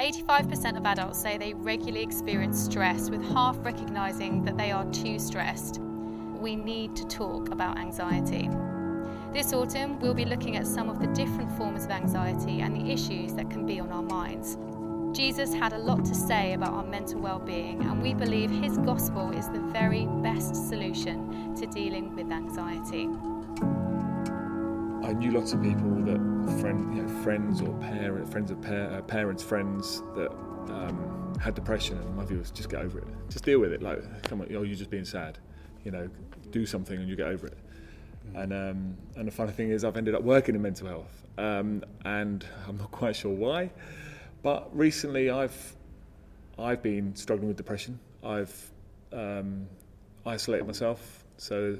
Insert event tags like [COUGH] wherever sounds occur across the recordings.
85% of adults say they regularly experience stress, with half recognising that they are too stressed. We need to talk about anxiety. This autumn, we'll be looking at some of the different forms of anxiety and the issues that can be on our minds. Jesus had a lot to say about our mental well-being, and we believe his gospel is the very best solution to dealing with anxiety. I knew lots of people that friend, you know, friends or parent, friends of par- uh, parents, friends that um, had depression, and my view was just get over it, just deal with it. Like, come on, oh, you're just being sad, you know, do something and you get over it. And um, and the funny thing is, I've ended up working in mental health, um, and I'm not quite sure why. But recently, I've I've been struggling with depression. I've um, isolated myself. So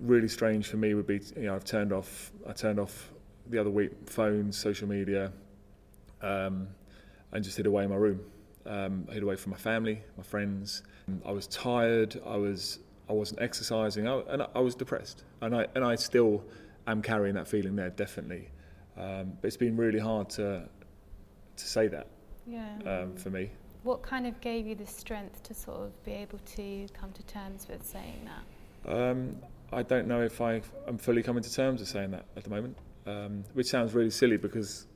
really strange for me would be you know I've turned off I turned off the other week phones, social media, um, and just hid away in my room. Um, I hid away from my family, my friends. I was tired. I was I wasn't exercising, I, and I was depressed. And I and I still am carrying that feeling there, definitely. Um, but it's been really hard to to say that Yeah. um, for me. What kind of gave you the strength to sort of be able to come to terms with saying that? Um, I don't know if I'm fully coming to terms with saying that at the moment, um, which sounds really silly because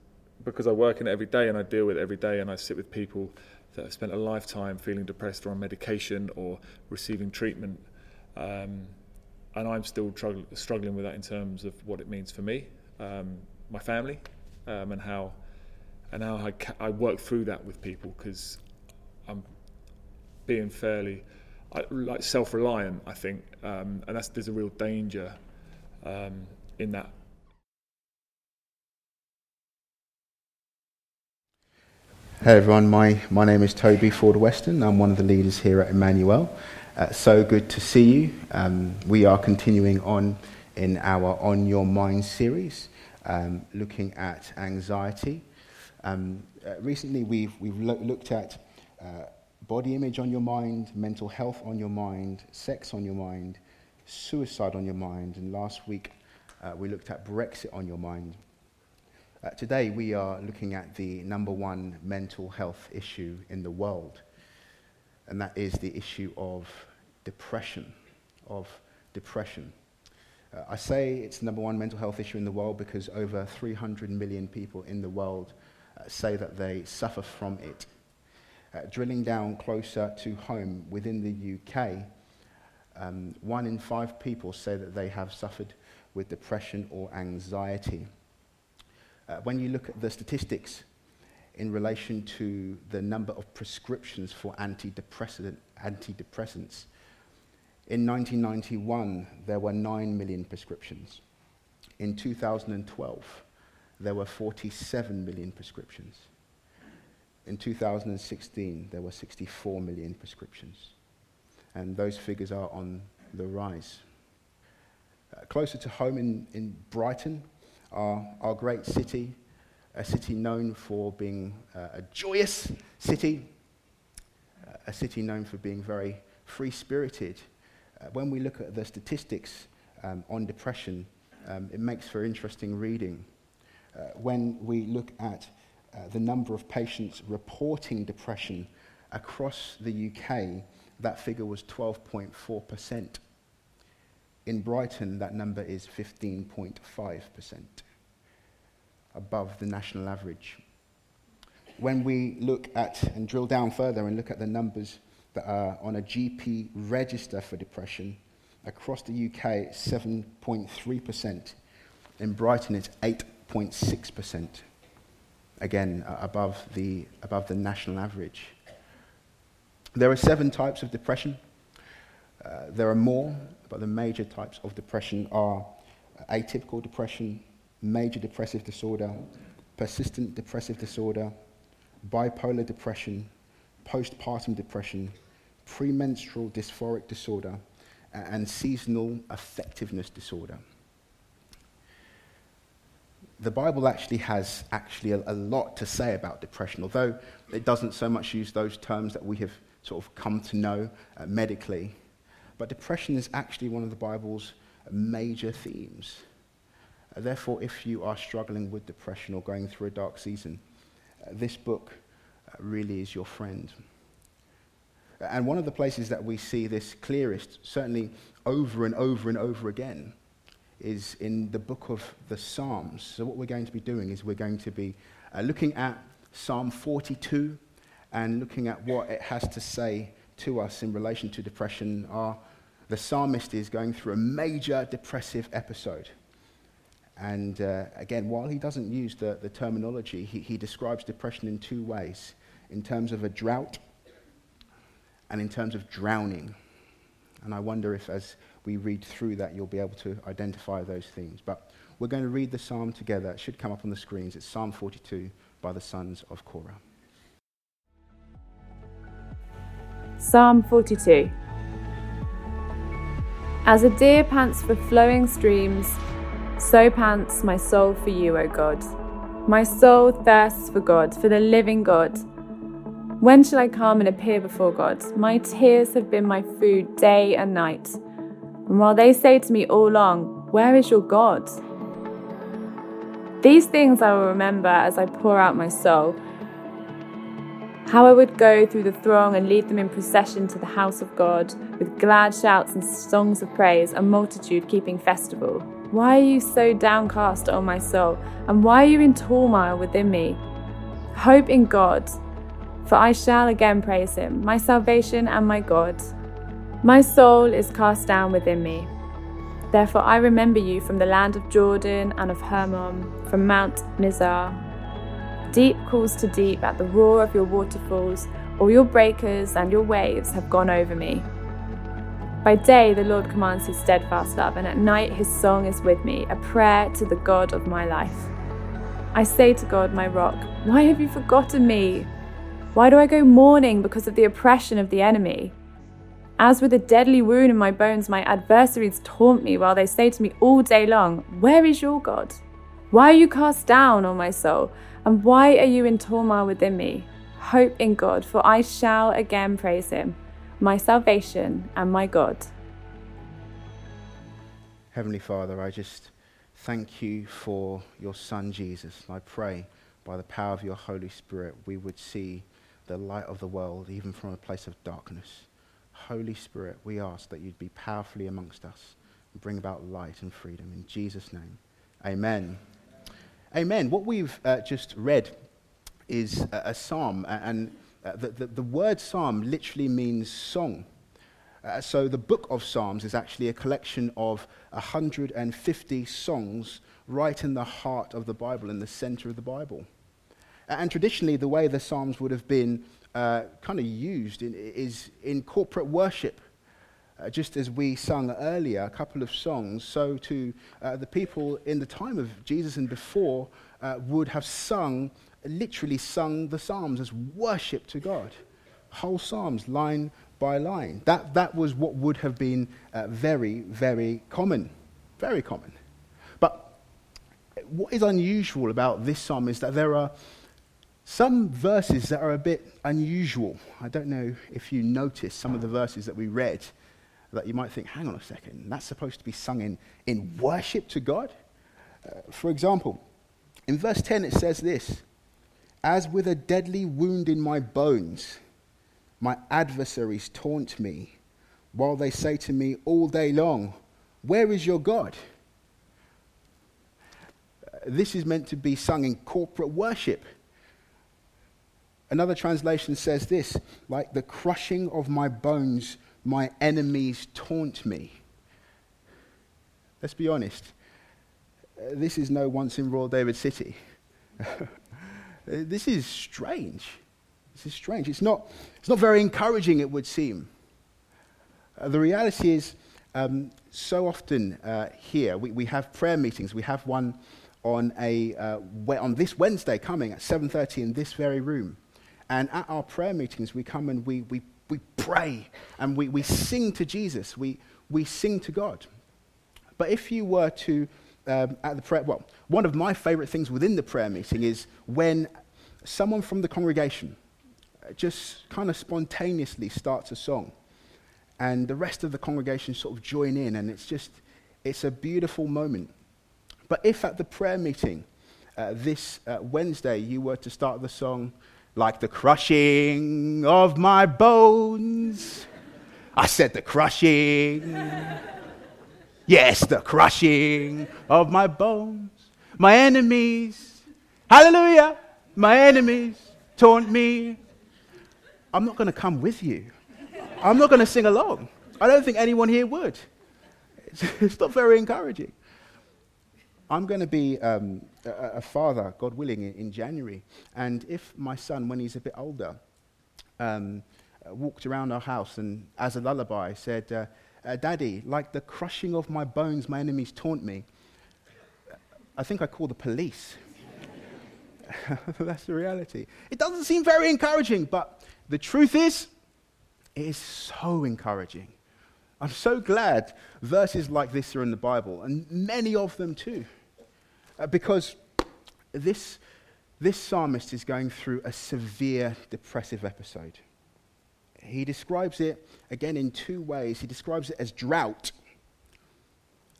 because I work in it every day and I deal with it every day and I sit with people that have spent a lifetime feeling depressed or on medication or receiving treatment, um, and I'm still trug- struggling with that in terms of what it means for me, um, my family, um, and how and how I, ca- I work through that with people because I'm being fairly I, like self-reliant, I think, um, and that's there's a real danger um, in that. Hey everyone, my, my name is Toby Ford Weston. I'm one of the leaders here at Emmanuel. Uh, so good to see you. Um, we are continuing on in our On Your Mind series, um, looking at anxiety. Um, uh, recently, we've, we've lo- looked at uh, body image on your mind, mental health on your mind, sex on your mind, suicide on your mind, and last week uh, we looked at Brexit on your mind. Uh, today, we are looking at the number one mental health issue in the world, and that is the issue of depression. Of depression. Uh, I say it's the number one mental health issue in the world because over 300 million people in the world uh, say that they suffer from it. Uh, drilling down closer to home within the UK, um, one in five people say that they have suffered with depression or anxiety. Uh, when you look at the statistics in relation to the number of prescriptions for antidepressant, antidepressants, in 1991 there were 9 million prescriptions. In 2012, there were 47 million prescriptions. In 2016, there were 64 million prescriptions. And those figures are on the rise. Uh, closer to home in, in Brighton, our, our great city, a city known for being uh, a joyous city, uh, a city known for being very free spirited. Uh, when we look at the statistics um, on depression, um, it makes for interesting reading. Uh, when we look at uh, the number of patients reporting depression across the UK, that figure was 12.4%. In Brighton, that number is 15.5%, above the national average. When we look at and drill down further and look at the numbers that are on a GP register for depression, across the UK, it's 7.3%. In Brighton, it's 8.6%. Again, above the, above the national average. There are seven types of depression. Uh, there are more, but the major types of depression are atypical depression, major depressive disorder, persistent depressive disorder, bipolar depression, postpartum depression, premenstrual dysphoric disorder, and seasonal affectiveness disorder. The Bible actually has actually a, a lot to say about depression, although it doesn't so much use those terms that we have sort of come to know uh, medically. But depression is actually one of the Bible's major themes. Uh, therefore, if you are struggling with depression or going through a dark season, uh, this book really is your friend. And one of the places that we see this clearest, certainly over and over and over again, is in the book of the Psalms. So, what we're going to be doing is we're going to be uh, looking at Psalm 42 and looking at what it has to say to us in relation to depression. Our, the psalmist is going through a major depressive episode. And uh, again, while he doesn't use the, the terminology, he, he describes depression in two ways in terms of a drought and in terms of drowning. And I wonder if, as we read through that, you'll be able to identify those themes. But we're going to read the psalm together. It should come up on the screens. It's Psalm 42 by the sons of Korah. Psalm 42 As a deer pants for flowing streams, so pants my soul for you, O God. My soul thirsts for God, for the living God. When shall I come and appear before God? My tears have been my food day and night. And while they say to me all long, Where is your God? These things I will remember as I pour out my soul. How I would go through the throng and lead them in procession to the house of God, with glad shouts and songs of praise, a multitude keeping festival. Why are you so downcast, O my soul? And why are you in turmoil within me? Hope in God, for I shall again praise him, my salvation and my God. My soul is cast down within me. Therefore I remember you from the land of Jordan and of Hermon, from Mount Mizar. Deep calls to deep at the roar of your waterfalls, all your breakers and your waves have gone over me. By day, the Lord commands his steadfast love, and at night, his song is with me, a prayer to the God of my life. I say to God, my rock, why have you forgotten me? Why do I go mourning because of the oppression of the enemy? As with a deadly wound in my bones, my adversaries taunt me while they say to me all day long, Where is your God? Why are you cast down, O my soul? And why are you in turmoil within me? Hope in God, for I shall again praise him my salvation and my God. Heavenly Father, I just thank you for your Son Jesus. I pray by the power of your Holy Spirit we would see the light of the world even from a place of darkness. Holy Spirit, we ask that you'd be powerfully amongst us and bring about light and freedom. In Jesus' name, amen. Amen. What we've uh, just read is a, a psalm, and uh, the, the, the, word psalm literally means song. Uh, so the book of Psalms is actually a collection of 150 songs right in the heart of the Bible, in the center of the Bible. And traditionally, the way the Psalms would have been uh, kind of used in, is in corporate worship. Uh, just as we sung earlier, a couple of songs, so too uh, the people in the time of Jesus and before uh, would have sung literally sung the Psalms as worship to God. Whole Psalms, line by line. That, that was what would have been uh, very, very common. Very common. But what is unusual about this psalm is that there are some verses that are a bit unusual. I don't know if you noticed some of the verses that we read that you might think, hang on a second, that's supposed to be sung in, in worship to God? Uh, for example, in verse 10 it says this as with a deadly wound in my bones, my adversaries taunt me, while they say to me all day long, Where is your God? This is meant to be sung in corporate worship. Another translation says this like the crushing of my bones, my enemies taunt me. Let's be honest. This is no once in Royal David City. [LAUGHS] Uh, this is strange. This is strange. It's not, it's not very encouraging, it would seem. Uh, the reality is, um, so often uh, here, we, we have prayer meetings. We have one on, a, uh, on this Wednesday coming at 7.30 in this very room. And at our prayer meetings, we come and we, we, we pray and we, we sing to Jesus. We, we sing to God. But if you were to um, at the prayer, well, one of my favorite things within the prayer meeting is when someone from the congregation just kind of spontaneously starts a song and the rest of the congregation sort of join in and it's just it's a beautiful moment but if at the prayer meeting uh, this uh, wednesday you were to start the song like the crushing of my bones. I said the crushing. Yes, the crushing of my bones. My enemies, hallelujah, my enemies taunt me. I'm not going to come with you. I'm not going to sing along. I don't think anyone here would. It's, [LAUGHS] it's not very encouraging. I'm going to be um, a, a, father, God willing, in, in, January. And if my son, when he's a bit older, um, walked around our house and, as a lullaby, said, uh, uh, Daddy, like the crushing of my bones, my enemies taunt me, I think I call the police. [LAUGHS] That's the reality. It doesn't seem very encouraging, but the truth is, it is so encouraging. I'm so glad verses like this are in the Bible, and many of them too. Uh, because this, this psalmist is going through a severe depressive episode. He describes it, again, in two ways. He describes it as drought.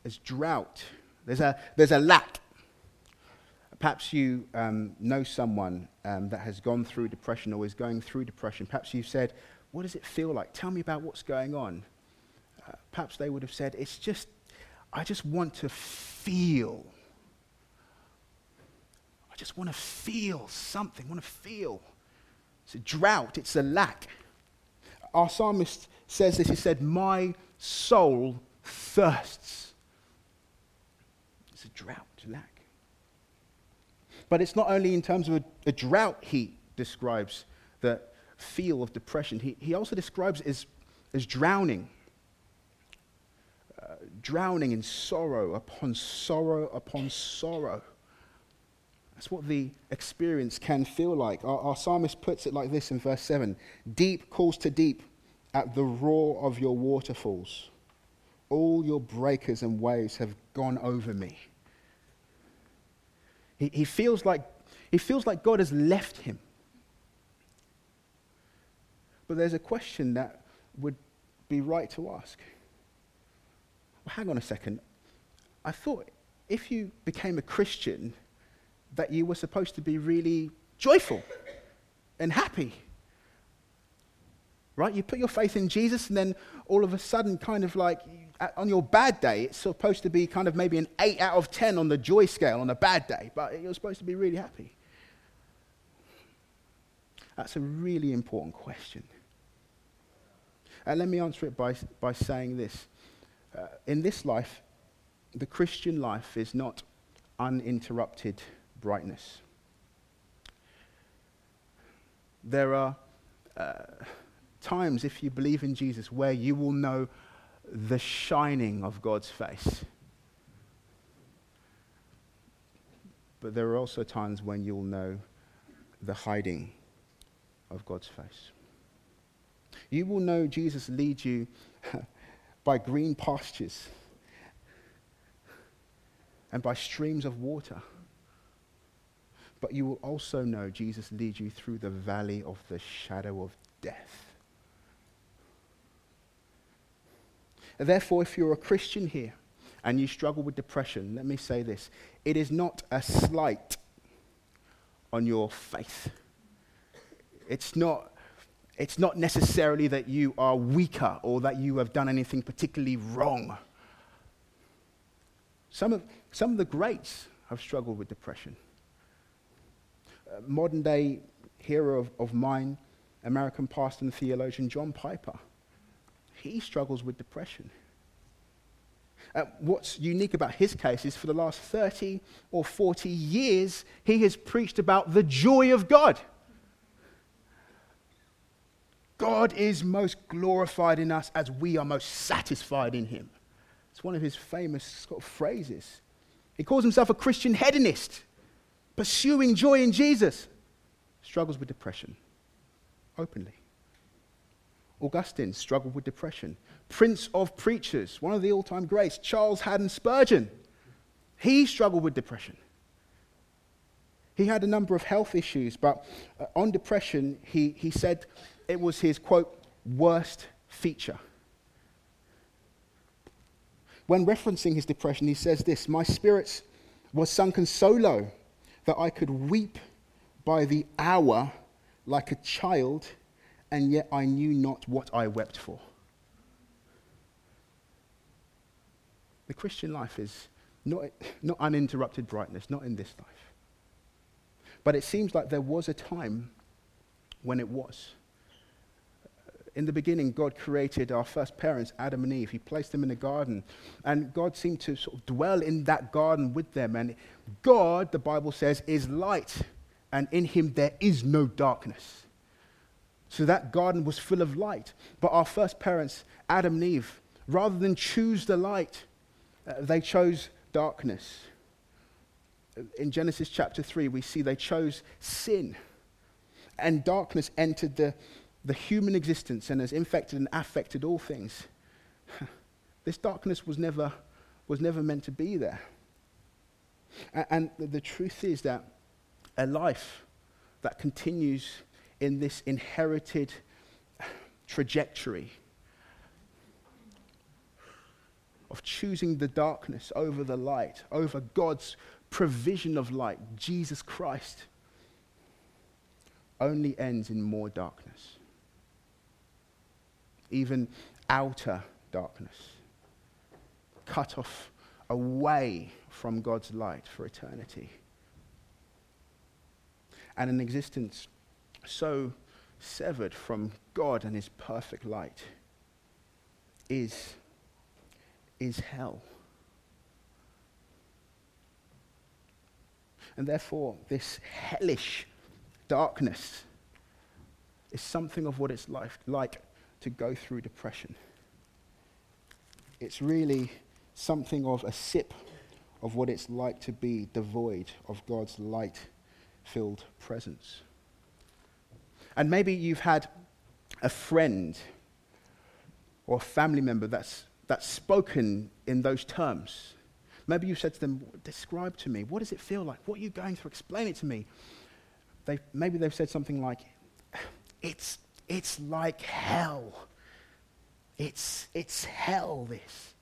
As drought. There's a, there's a lack. Perhaps you um, know someone um, that has gone through depression or is going through depression. Perhaps you've said, What does it feel like? Tell me about what's going on. Uh, perhaps they would have said, It's just, I just want to feel I just want to feel something, I want to feel. It's a drought, it's a lack. Our psalmist says this he said, My soul thirsts. It's a drought, a lack. But it's not only in terms of a, a drought he describes the feel of depression, he, he also describes it as, as drowning. Uh, drowning in sorrow upon sorrow upon sorrow. That's what the experience can feel like. Our, our, psalmist puts it like this in verse 7 Deep calls to deep at the roar of your waterfalls. All your breakers and waves have gone over me. He, he, feels like, he feels like God has left him. But there's a question that would be right to ask. Well, hang on a second. I thought if you became a Christian, that you were supposed to be really joyful and happy. Right? You put your faith in Jesus, and then all of a sudden, kind of like on your bad day, it's supposed to be kind of maybe an 8 out of 10 on the joy scale on a bad day, but you're supposed to be really happy. That's a really important question. And let me answer it by, by saying this. Uh, in this life, the Christian life is not uninterrupted brightness. There are uh, times, if you believe in Jesus, where you will know the shining of God's face. But there are also times when you'll know the hiding of God's face. You will know Jesus leads you [LAUGHS] by green pastures and by streams of water. But you will also know Jesus leads you through the valley of the shadow of death. Therefore, if you're a Christian here and you struggle with depression, let me say this it is not a slight on your faith. It's not, it's not necessarily that you are weaker or that you have done anything particularly wrong. Some of, some of the greats have struggled with depression modern day hero of, of mine, American pastor and theologian John Piper. He struggles with depression. Uh, what's unique about his case is for the last 30 or 40 years, he has preached about the joy of God. God is most glorified in us as we are most satisfied in him. It's one of his famous sort of phrases. He calls himself a Christian hedonist pursuing joy in Jesus, struggles with depression openly. Augustine struggled with depression. Prince of Preachers, one of the all time greats, Charles Haddon Spurgeon, he struggled with depression. He had a number of health issues, but uh, on depression, he, he said it was his, quote, worst feature. When referencing his depression, he says this My spirits were sunken so low that I could weep by the hour like a child, and yet I knew not what I wept for. The Christian life is not, not uninterrupted brightness, not in this life. But it seems like there was a time when it was. In the beginning, God created our first parents, Adam and Eve. He placed them in a garden. And God seemed to sort of dwell in that garden with them. And God, the Bible says, is light. And in him there is no darkness. So that garden was full of light. But our first parents, Adam and Eve, rather than choose the light, uh, they chose darkness. In Genesis chapter 3, we see they chose sin. And darkness entered the, the human existence and has infected and affected all things. [LAUGHS] this darkness was never, was never meant to be there. And, the truth is that a life that continues in this inherited trajectory of choosing the darkness over the light, over God's provision of light, Jesus Christ, only ends in more darkness. Even outer darkness. Cut off away from God's light for eternity. And an existence so severed from God and his perfect light is, is hell. And therefore, this hellish darkness is something of what it's like, like to go through depression. It's really something of a sip of what it's like to be devoid of God's light filled presence. And maybe you've had a friend or a family member that's, that's spoken in those terms. Maybe you've said to them, Describe to me, what does it feel like? What are you going through? Explain it to me. They've, maybe they've said something like, It's, it's like hell. It's, it's hell, this.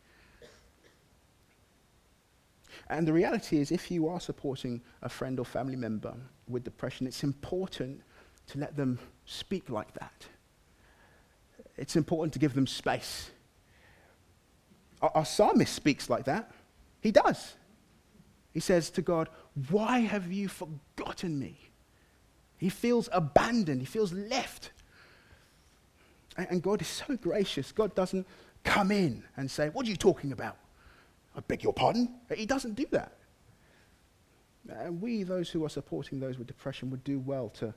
And the reality is, if you are supporting a friend or family member with depression, it's important to let them speak like that. It's important to give them space. Our, our psalmist speaks like that. He does. He says to God, Why have you forgotten me? He feels abandoned, he feels left. And, and God is so gracious. God doesn't come in and say, What are you talking about? I beg your pardon. He doesn't do that. And we, those who are supporting those with depression, would do well to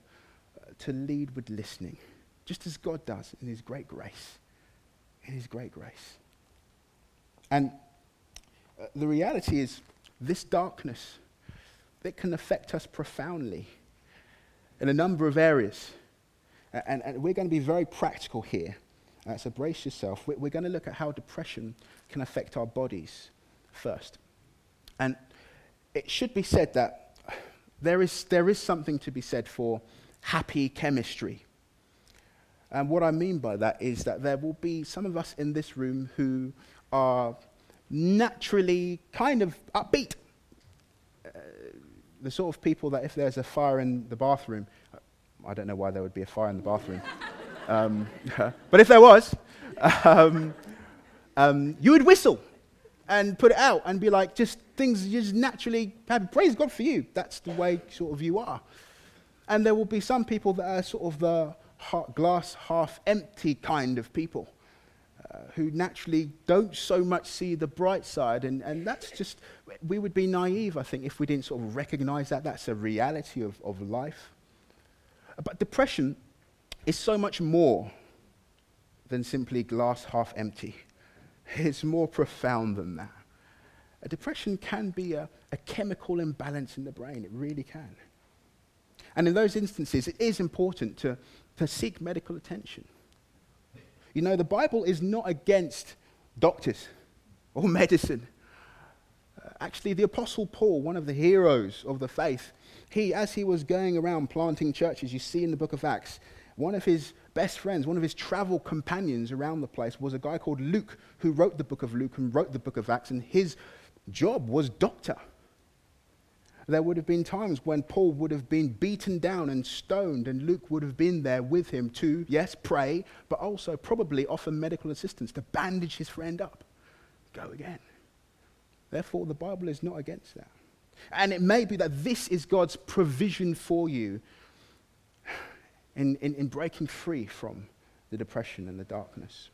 to lead with listening, just as God does in His great grace. In His great grace. And uh, the reality is, this darkness, it can affect us profoundly in a number of areas. And, and we're going to be very practical here. Uh, so brace yourself. We're going to look at how depression can affect our bodies first. And it should be said that there is, there is something to be said for happy chemistry. And what I mean by that is that there will be some of us in this room who are naturally kind of upbeat. Uh, the sort of people that if there's a fire in the bathroom, I don't know why there would be a fire in the bathroom, um, [LAUGHS] but if there was, [LAUGHS] um, um, you would whistle and put it out and be like, just things just naturally happy. Praise God for you. That's the way sort of you are. And there will be some people that are sort of the glass half empty kind of people uh, who naturally don't so much see the bright side. And, and that's just, we would be naive, I think, if we didn't sort of recognize that. That's a reality of, of life. But depression is so much more than simply glass half empty, it's more profound than that. A depression can be a, a chemical imbalance in the brain, it really can. And in those instances, it is important to, to seek medical attention. You know, the Bible is not against doctors or [LAUGHS] medicine. Uh, actually, the Apostle Paul, one of the heroes of the faith, he, as he was going around planting churches, you see in the book of Acts, one of his best friends, one of his travel companions around the place was a guy called Luke, who wrote the book of Luke and wrote the book of Acts, and his job was doctor. There would have been times when Paul would have been beaten down and stoned, and Luke would have been there with him to, yes, pray, but also probably offer medical assistance to bandage his friend up. Go again. Therefore, the Bible is not against that. And it may be that this is God's provision for you in, in, in breaking free from the depression and the darkness.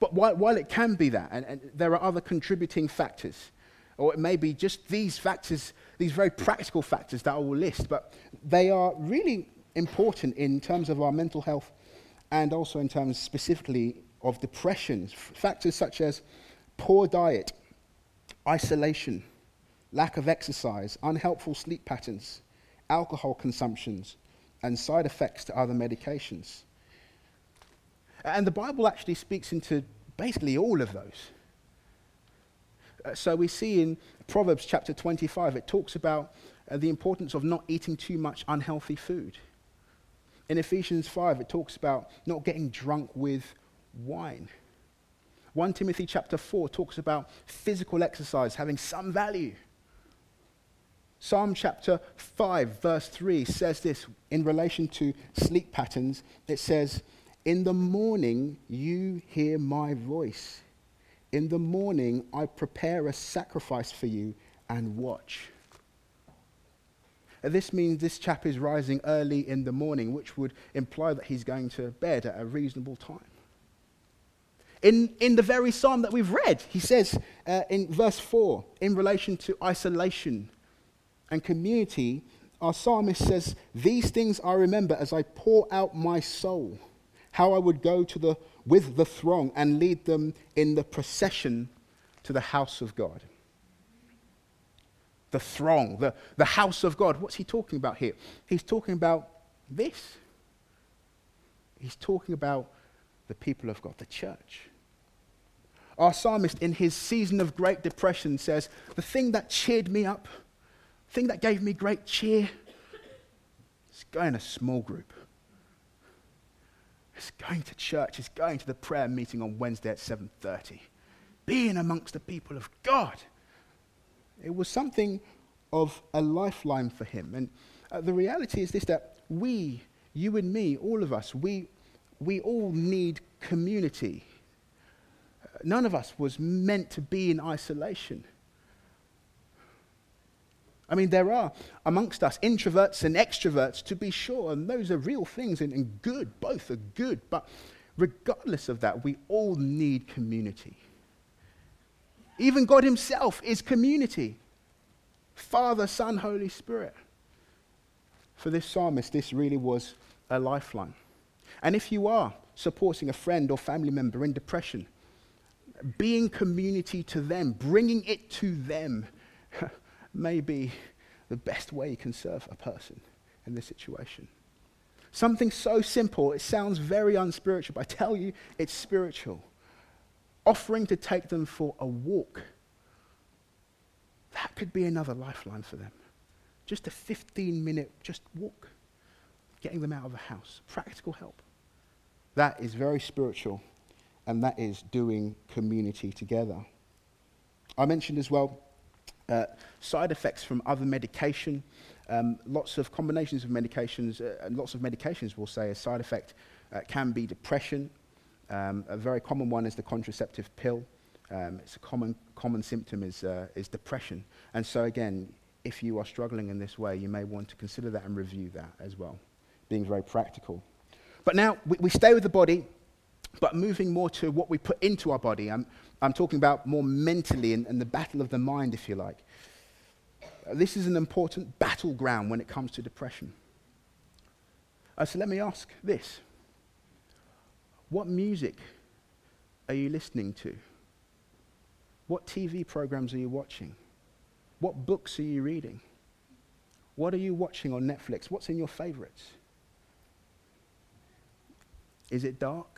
But while, while it can be that, and, and there are other contributing factors, or it may be just these factors, these very practical factors that I will list, but they are really important in terms of our mental health and also in terms specifically of depression. Factors such as poor diet, isolation, lack of exercise, unhelpful sleep patterns, alcohol consumptions, and side effects to other medications. And the Bible actually speaks into basically all of those. Uh, so we see in Proverbs chapter 25, it talks about uh, the importance of not eating too much unhealthy food. In Ephesians 5, it talks about not getting drunk with wine. 1 Timothy chapter 4 talks about physical exercise having some value. Psalm chapter 5, verse 3 says this in relation to sleep patterns. It says, In the morning you hear my voice. In the morning I prepare a sacrifice for you and watch. This means this chap is rising early in the morning, which would imply that he's going to bed at a reasonable time. In, in the very psalm that we've read, he says uh, in verse 4, in relation to isolation and community, our psalmist says, These things I remember as I pour out my soul, how I would go to the, with the throng and lead them in the procession to the house of God. The throng, the, the house of God. What's he talking about here? He's talking about this. He's talking about the people of God, the church. Our psalmist, in his season of great depression, says, The thing that cheered me up, thing that gave me great cheer, is going to a small group. It's going to church. It's going to the prayer meeting on Wednesday at 7:30. Being amongst the people of God. It was something of a lifeline for him. And uh, the reality is this that we, you and me, all of us, we, we all need community. None of us was meant to be in isolation. I mean, there are amongst us introverts and extroverts, to be sure, and those are real things and, and good. Both are good. But regardless of that, we all need community. Even God Himself is community Father, Son, Holy Spirit. For this psalmist, this really was a lifeline. And if you are supporting a friend or family member in depression, being community to them, bringing it to them, [LAUGHS] may be the best way you can serve a person in this situation. Something so simple, it sounds very unspiritual, but I tell you, it's spiritual. Offering to take them for a walk. That could be another lifeline for them. Just a 15 minute, just walk, getting them out of the house. Practical help. That is very spiritual and that is doing community together. I mentioned as well uh, side effects from other medication. Um, lots of combinations of medications, uh, and lots of medications will say a side effect uh, can be depression. Um, a very common one is the contraceptive pill. Um, it's a common, common symptom is, uh, is depression. And so again, if you are struggling in this way, you may want to consider that and review that as well, being very practical. But now we, we stay with the body, but moving more to what we put into our body. I'm, I'm talking about more mentally and, and the battle of the mind, if you like. This is an important battleground when it comes to depression. Uh, so let me ask this What music are you listening to? What TV programs are you watching? What books are you reading? What are you watching on Netflix? What's in your favorites? Is it dark?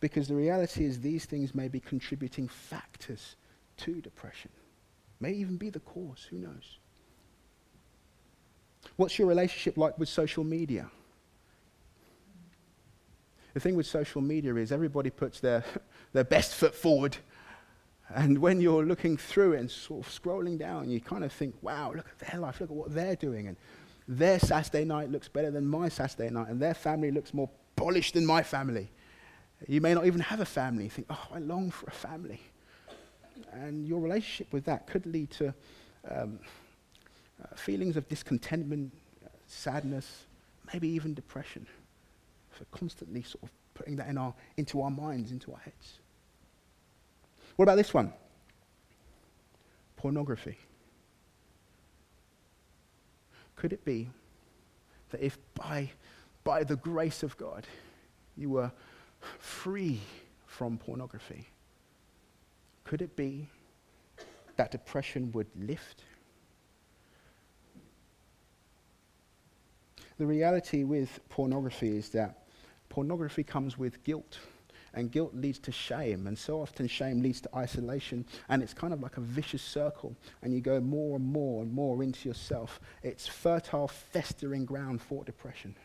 Because the reality is, these things may be contributing factors to depression, may even be the cause, who knows? What's your relationship like with social media? The thing with social media is everybody puts their, [LAUGHS] their best foot forward And when you're looking through it and sort of scrolling down, you kind of think, wow, look at their life, look at what they're doing. And their Saturday night looks better than my Saturday night, and their family looks more polished than my family. You may not even have a family. You think, oh, I long for a family. And your relationship with that could lead to um, uh, feelings of discontentment, sadness, maybe even depression. For constantly sort of putting that in our, into our minds, into our heads. What about this one? Pornography. Could it be that if by, by the grace of God you were free from pornography, could it be that depression would lift? The reality with pornography is that pornography comes with guilt and guilt leads to shame, and so often shame leads to isolation, and it's kind of like a vicious circle, and you go more and more and more into yourself. It's fertile, festering ground for depression.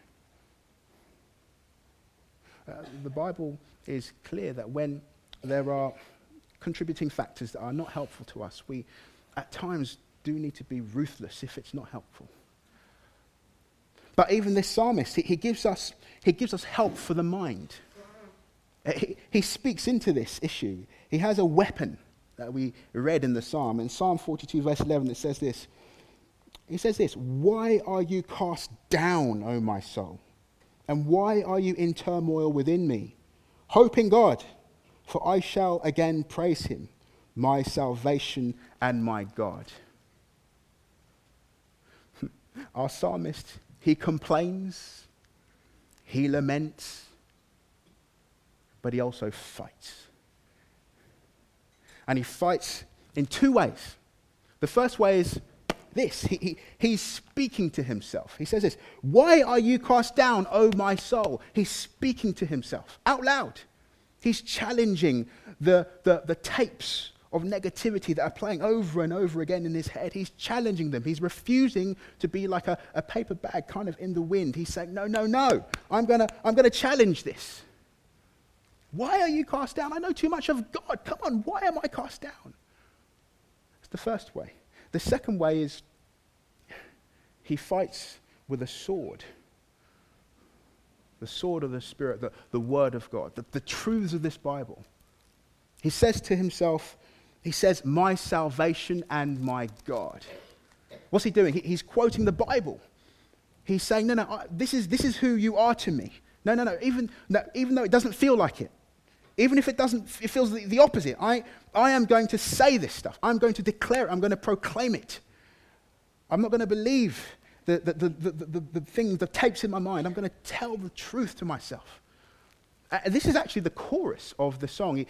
Uh, the Bible is clear that when there are contributing factors that are not helpful to us, we at times do need to be ruthless if it's not helpful. But even this psalmist, he, he gives, us, he gives us help for the mind. Uh, he, he speaks into this issue. He has a weapon that we read in the psalm. In Psalm 42, verse 11, it says this. He says this Why are you cast down, O my soul? And why are you in turmoil within me? Hope in God, for I shall again praise him, my salvation and my God. [LAUGHS] Our psalmist, he complains, he laments, but he also fights. And he fights in two ways. The first way is this he, he, he's speaking to himself. He says this Why are you cast down, O my soul? He's speaking to himself out loud. He's challenging the, the, the tapes of negativity that are playing over and over again in his head. He's challenging them. He's refusing to be like a, a paper bag kind of in the wind. He's saying, No, no, no. I'm going to I'm going to challenge this. Why are you cast down? I know too much of God. Come on, why am I cast down? It's the first way. The second way is he fights with a sword. The sword of the Spirit, the, the Word of God, the, the truths of this Bible. He says to himself, he says, My salvation and my God. What's he doing? He, he's quoting the Bible. He's saying, No, no, I, this, is, this is who you are to me. No, no, no. Even, no, even though it doesn't feel like it, even if it doesn't, it feels the, the opposite. I, I am going to say this stuff. I'm going to declare it. I'm going to proclaim it. I'm not going to believe the, the, the, the, the, the thing, the tapes in my mind. I'm going to tell the truth to myself. Uh, this is actually the chorus of the song. He,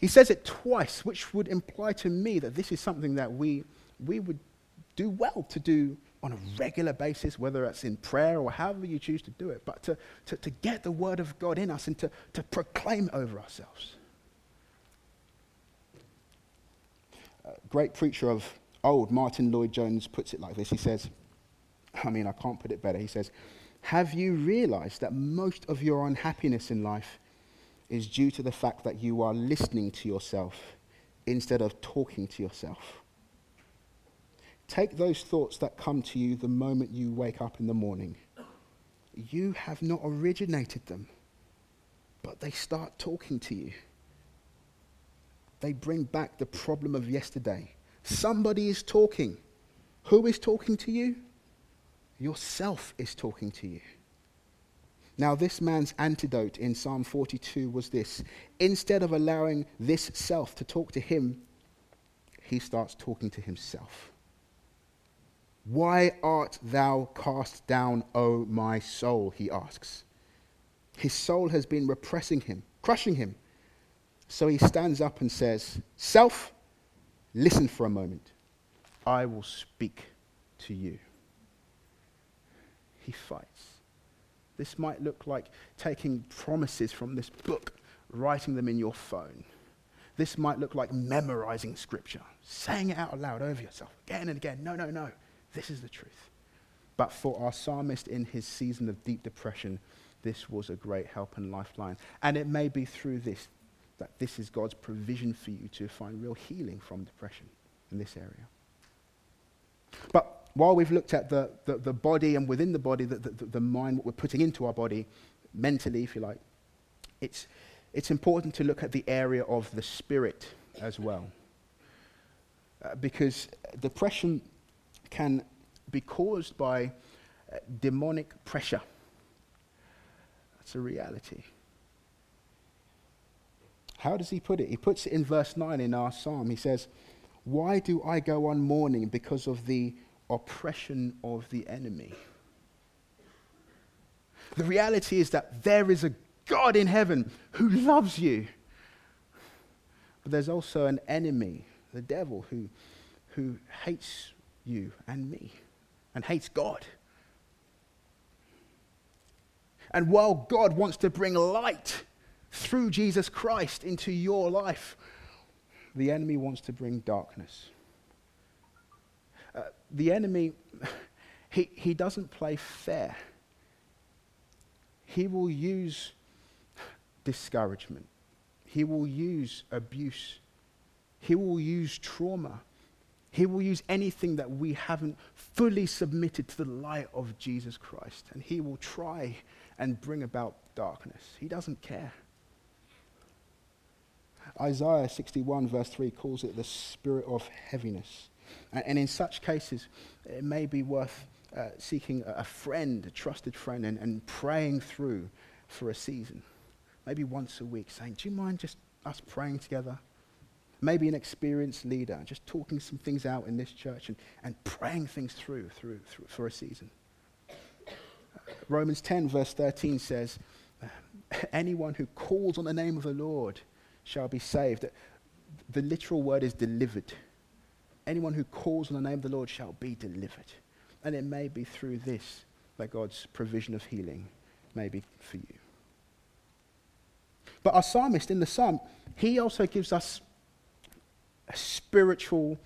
he says it twice, which would imply to me that this is something that we, we would do well to do on a regular basis, whether it's in prayer or however you choose to do it, but to, to, to get the word of God in us and to, to proclaim over ourselves. A great preacher of old, Martyn Lloyd-Jones, puts it like this. He says, I mean, I can't put it better. He says, Have you realized that most of your unhappiness in life is due to the fact that you are listening to yourself instead of talking to yourself? Take those thoughts that come to you the moment you wake up in the morning. You have not originated them, but they start talking to you. They bring back the problem of yesterday. Somebody is talking. Who is talking to you? Yourself is talking to you. Now, this man's antidote in Psalm 42 was this instead of allowing this self to talk to him, he starts talking to himself. Why art thou cast down, O my soul? He asks. His soul has been repressing him, crushing him. So he stands up and says, Self, listen for a moment. I will speak to you. He fights. This might look like taking promises from this book, writing them in your phone. This might look like memorizing scripture, saying it out loud over yourself again and again. No, no, no. This is the truth. But for our psalmist in his season of deep depression, this was a great help and lifeline. And it may be through this that this is God's provision for you to find real healing from depression in this area. But while we've looked at the, the, the body and within the body, the, the, the mind, what we're putting into our body, mentally, if you like, it's, it's important to look at the area of the spirit as well. Uh, because depression can be caused by uh, demonic pressure. That's a reality. How does he put it? He puts it in verse 9 in our psalm. He says, Why do I go on mourning because of the oppression of the enemy? The reality is that there is a God in heaven who loves you. But there's also an enemy, the devil, who, who hates you and me and hates God. And while God wants to bring light through Jesus Christ into your life, the enemy wants to bring darkness. Uh, the enemy, [LAUGHS] he, he doesn't play fair. He will use discouragement. He will use abuse. He will use trauma. He will use anything that we haven't fully submitted to the light of Jesus Christ. And he will try and bring about darkness. He doesn't care. Isaiah 61, verse 3, calls it the spirit of heaviness. And, in such cases, it may be worth uh, seeking a, a friend, a trusted friend, and, and praying through for a season maybe once a week, saying, Do you mind just us praying together? Maybe an experienced leader, just talking some things out in this church and, and praying things through, through, through for a season. Uh, Romans 10, verse 13 says, um, Anyone who calls on the name of the Lord shall be saved. The literal word is delivered. Anyone who calls on the name of the Lord shall be delivered. And it may be through this that God's provision of healing may be for you. But our psalmist in the psalm, he also gives us spiritual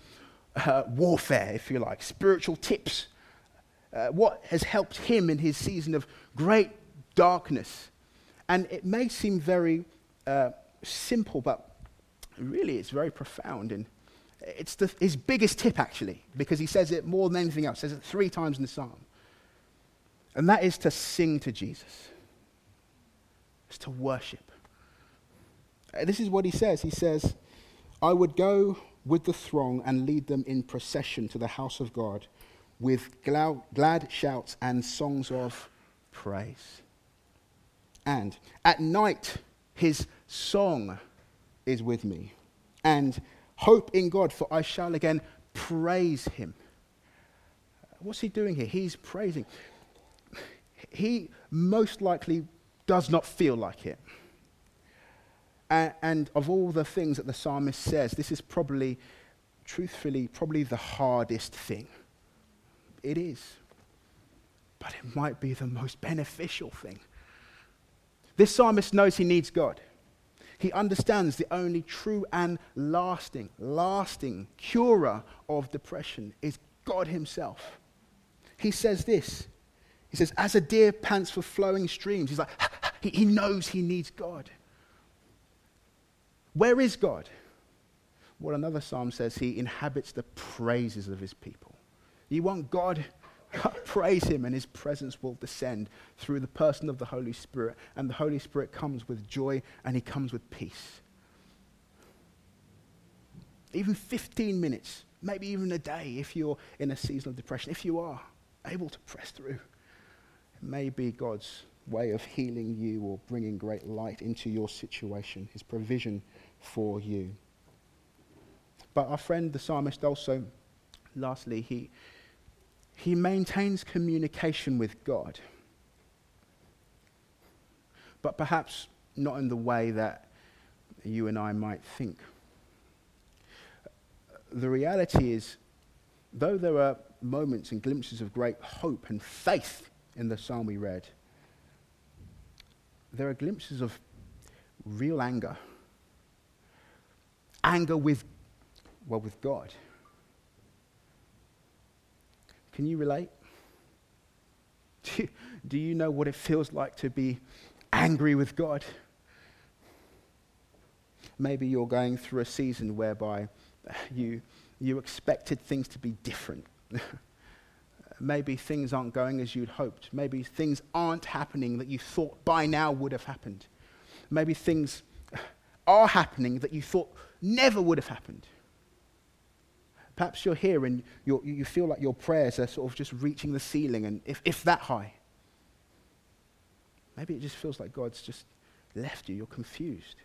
uh, warfare, if you like, spiritual tips. Uh, what has helped him in his season of great darkness. And it may seem very uh, simple, but really it's very profound. And it's the, his biggest tip, actually, because he says it more than anything else. He says it three times in the psalm. And that is to sing to Jesus, it's to worship. Uh, this is what he says. He says, I would go with the throng and lead them in procession to the house of God with glad, shouts and songs of praise. And at night, his song is with me. And hope in God, for I shall again praise him. What's he doing here? He's praising. He most likely does not feel like it. And, and of all the things that the psalmist says, this is probably, truthfully, probably the hardest thing. It is. But it might be the most beneficial thing. This psalmist knows he needs God. He understands the only true and lasting, lasting curer of depression is God Himself. He says this He says, As a deer pants for flowing streams, he's like, [LAUGHS] he, he knows he needs God. Where is God? Well, another psalm says he inhabits the praises of his people. You want [LAUGHS] God? Praise him, and his presence will descend through the person of the Holy Spirit. And the Holy Spirit comes with joy and he comes with peace. Even 15 minutes, maybe even a day, if you're in a season of depression, if you are able to press through, it may be God's way of healing you or bringing great light into your situation, his provision for you. But our friend the psalmist also, lastly, he, he maintains communication with God. But perhaps not in the way that you and I might think. The reality is, though there are moments and glimpses of great hope and faith in the psalm we read, there are glimpses of real anger anger with, well, with God. Can you relate? [LAUGHS] Do you, do you know what it feels like to be angry with God? maybe you're going through a season whereby you, you expected things to be different. [LAUGHS] maybe things aren't going as you'd hoped. Maybe things aren't happening that you thought by now would have happened. Maybe things are happening that you thought never would have happened. Perhaps you're here and you're, you feel like your prayers are sort of just reaching the ceiling, and if, if that high. Maybe it just feels like God's just left you. You're confused.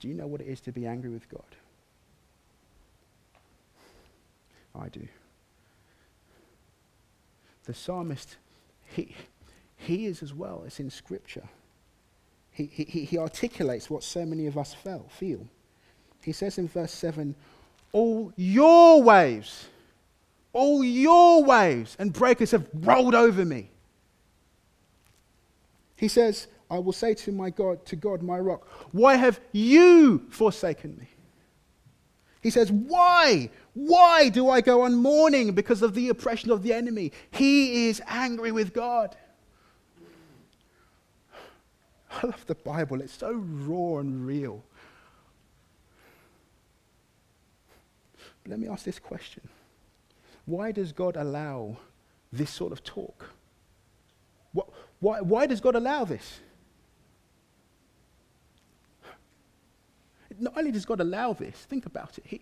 Do you know what it is to be angry with God? I do. The psalmist, he, he is as well. It's in Scripture. He, he, he articulates what so many of us felt, feel. He says in verse 7 All your waves, all your waves and breakers have rolled over me. He says, I will say to my God, to God, my rock, why have you forsaken me? He says, Why? Why do I go on mourning because of the oppression of the enemy? He is angry with God. I love the Bible, it's so raw and real. But let me ask this question Why does God allow this sort of talk? What, why, why does God allow this? Not only does God allow this, think about it. He,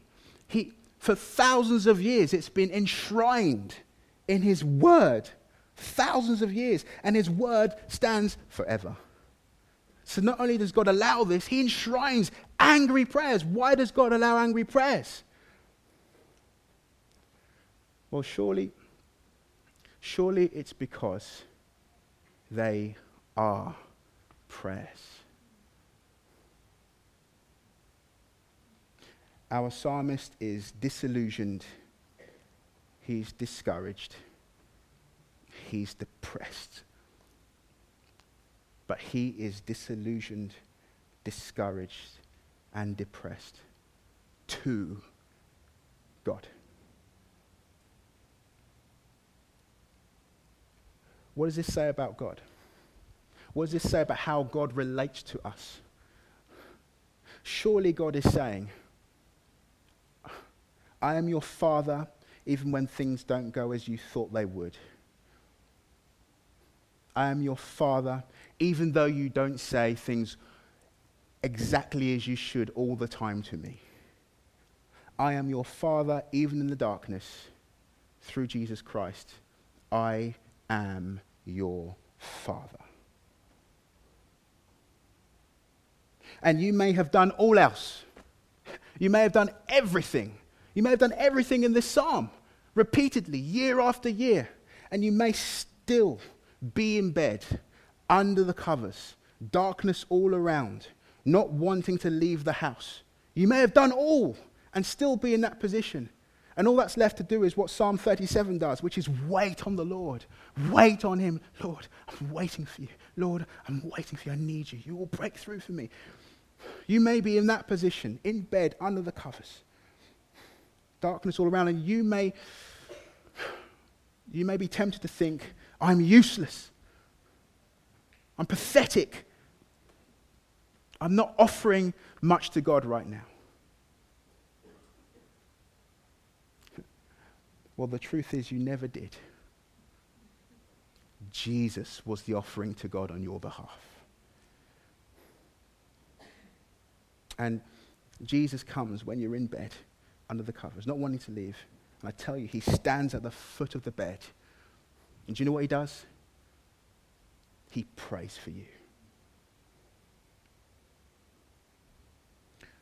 he, for thousands of years, it's been enshrined in His Word. Thousands of years. And His Word stands forever. So not only does God allow this, He enshrines angry prayers. Why does God allow angry prayers? Well, surely, surely it's because they are prayers. Our psalmist is disillusioned, he's discouraged, he's depressed. But he is disillusioned, discouraged, and depressed to God. What does this say about God? What does this say about how God relates to us? Surely God is saying, I am your father even when things don't go as you thought they would. I am your father even though you don't say things exactly as you should all the time to me. I am your father even in the darkness through Jesus Christ. I am your father. And you may have done all else. You may have done everything you may have done everything in this psalm repeatedly, year after year, and you may still be in bed under the covers, darkness all around, not wanting to leave the house. You may have done all and still be in that position. And all that's left to do is what Psalm 37 does, which is wait on the Lord. Wait on Him. Lord, I'm waiting for you. Lord, I'm waiting for you. I need you. You will break through for me. You may be in that position, in bed, under the covers darkness all around, and you may, you may be tempted to think, I'm useless. I'm pathetic. I'm not offering much to God right now. Well, the truth is, you never did. Jesus was the offering to God on your behalf. And Jesus comes when you're in bed under the covers, not wanting to leave. And I tell you, he stands at the foot of the bed. And do you know what he does? He prays for you.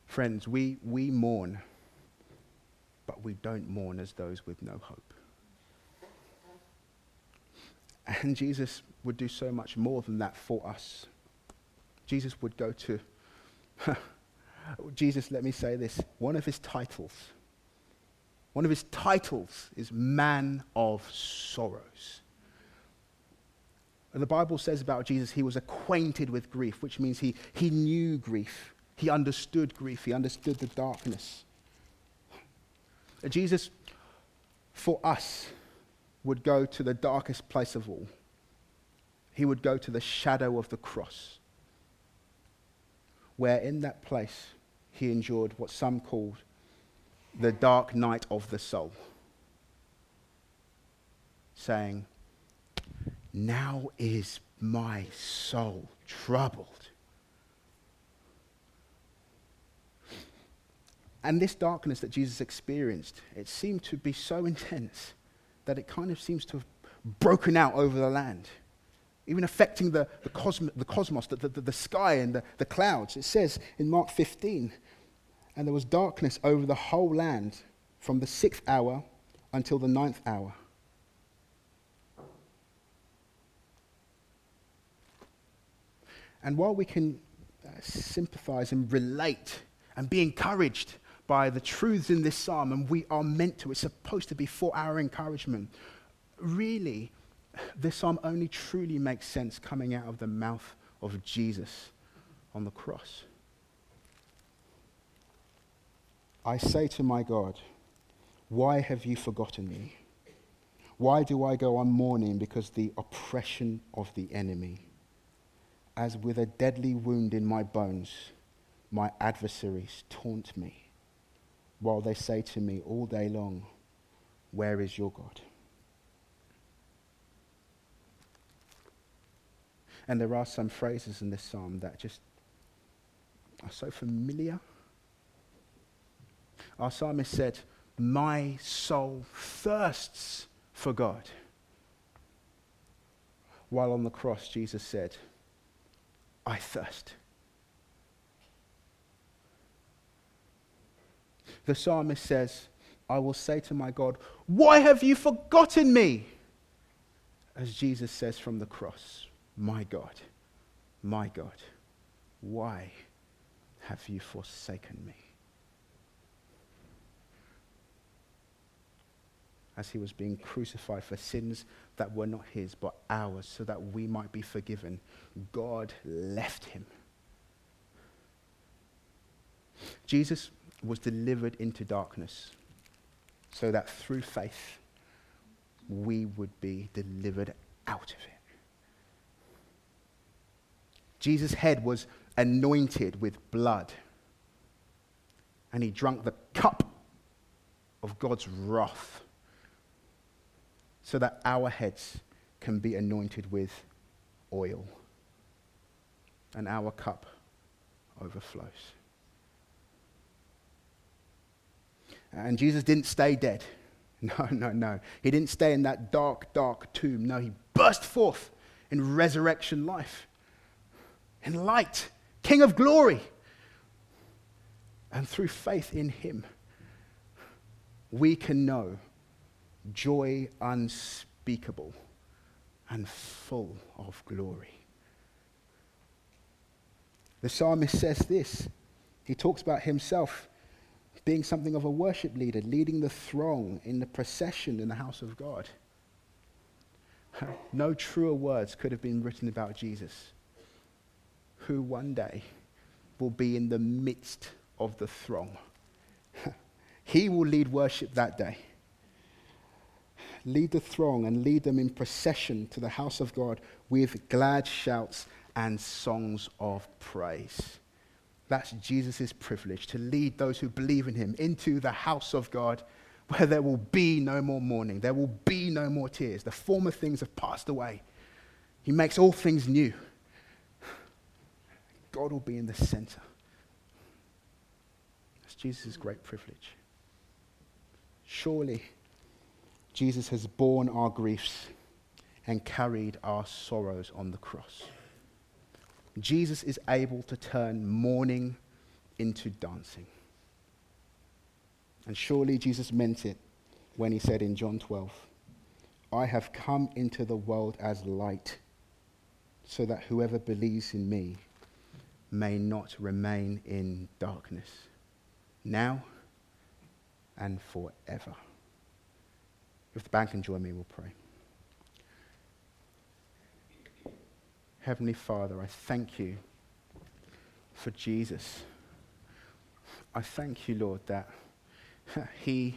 Friends, we, we mourn, but we don't mourn as those with no hope. And Jesus would do so much more than that for us. Jesus would go to, [LAUGHS] Jesus, let me say this, one of his titles one of his titles is Man of Sorrows. And the Bible says about Jesus, he was acquainted with grief, which means he, he knew grief. He understood grief. He understood the darkness. Jesus, for us, would go to the darkest place of all. He would go to the shadow of the cross. where in that place he endured what some called the dark night of the soul, saying, Now is my soul troubled. And this darkness that Jesus experienced, it seemed to be so intense that it kind of seems to have broken out over the land, even affecting the, the, cosmos, the, cosmos, the, the, the sky and the, the clouds. It says in Mark 15, and there was darkness over the whole land from the sixth hour until the ninth hour. And while we can uh, sympathize and relate and be encouraged by the truths in this psalm, and we are meant to, it's supposed to be for our encouragement, really, this psalm only truly makes sense coming out of the mouth of Jesus on the cross. I say to my God, Why have you forgotten me? Why do I go on mourning because the oppression of the enemy? As with a deadly wound in my bones, my adversaries taunt me, while they say to me all day long, Where is your God? And there are some phrases in this psalm that just are so familiar our psalmist said, My soul thirsts for God. While on the cross, Jesus said, I thirst. The psalmist says, I will say to my God, Why have you forgotten me? As Jesus says from the cross, My God, my God, why have you forsaken me? As he was being crucified for sins that were not his but ours, so that we might be forgiven. God left him. Jesus was delivered into darkness so that through faith we would be delivered out of it. Jesus' head was anointed with blood, and he drank the cup of God's wrath so that our heads can be anointed with oil and our cup overflows. And Jesus didn't stay dead. [LAUGHS] No, no, no. He didn't stay in that dark, dark tomb. No, he burst forth in resurrection life, in light, King of glory. And through faith in him, we can know joy unspeakable and full of glory. The psalmist says this. He talks about himself being something of a worship leader, leading the throng in the procession in the house of God. [LAUGHS] No truer words could have been written about Jesus, who one day will be in the midst of the throng. [LAUGHS] he will lead worship that day lead the throng and lead them in procession to the house of God with glad shouts and songs of praise. That's Jesus' privilege to lead those who believe in him into the house of God where there will be no more mourning, there will be no more tears. The former things have passed away. He makes all things new. God will be in the center. That's Jesus' great privilege. Surely Jesus has borne our griefs and carried our sorrows on the cross. Jesus is able to turn mourning into dancing. And surely Jesus meant it when he said in John 12, I have come into the world as light, so that whoever believes in me may not remain in darkness, now and forever. If the band can join me, we'll pray. Heavenly Father, I thank you for Jesus. I thank you, Lord, that [LAUGHS] he,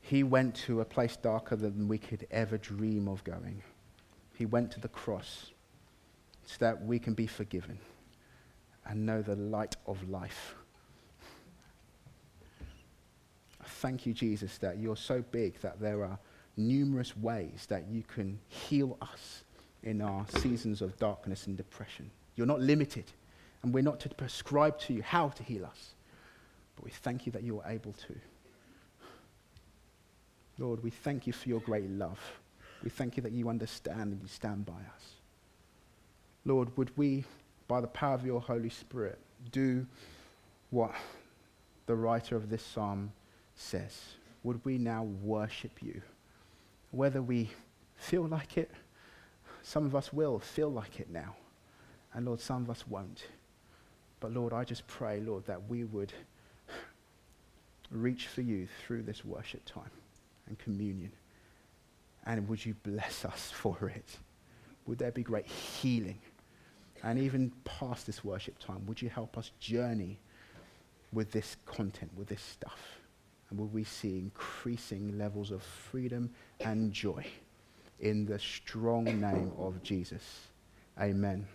he went to a place darker than we could ever dream of going. He went to the cross so that we can be forgiven and know the light of life. Thank you, Jesus, that you're so big that there are numerous ways that you can heal us in our seasons of darkness and depression. You're not limited, and we're not to prescribe to you how to heal us, but we thank you that you're able to. Lord, we thank you for your great love. We thank you that you understand and you stand by us. Lord, would we, by the power of your Holy Spirit, do what the writer of this psalm says? Would we now worship you? Whether we feel like it, some of us will feel like it now. And Lord, some of us won't. But Lord, I just pray, Lord, that we would reach for you through this worship time and communion. And would you bless us for it? Would there be great healing? And even past this worship time, would you help us journey with this content, with this stuff? And will we see increasing levels of freedom and joy in the strong name of Jesus? Amen.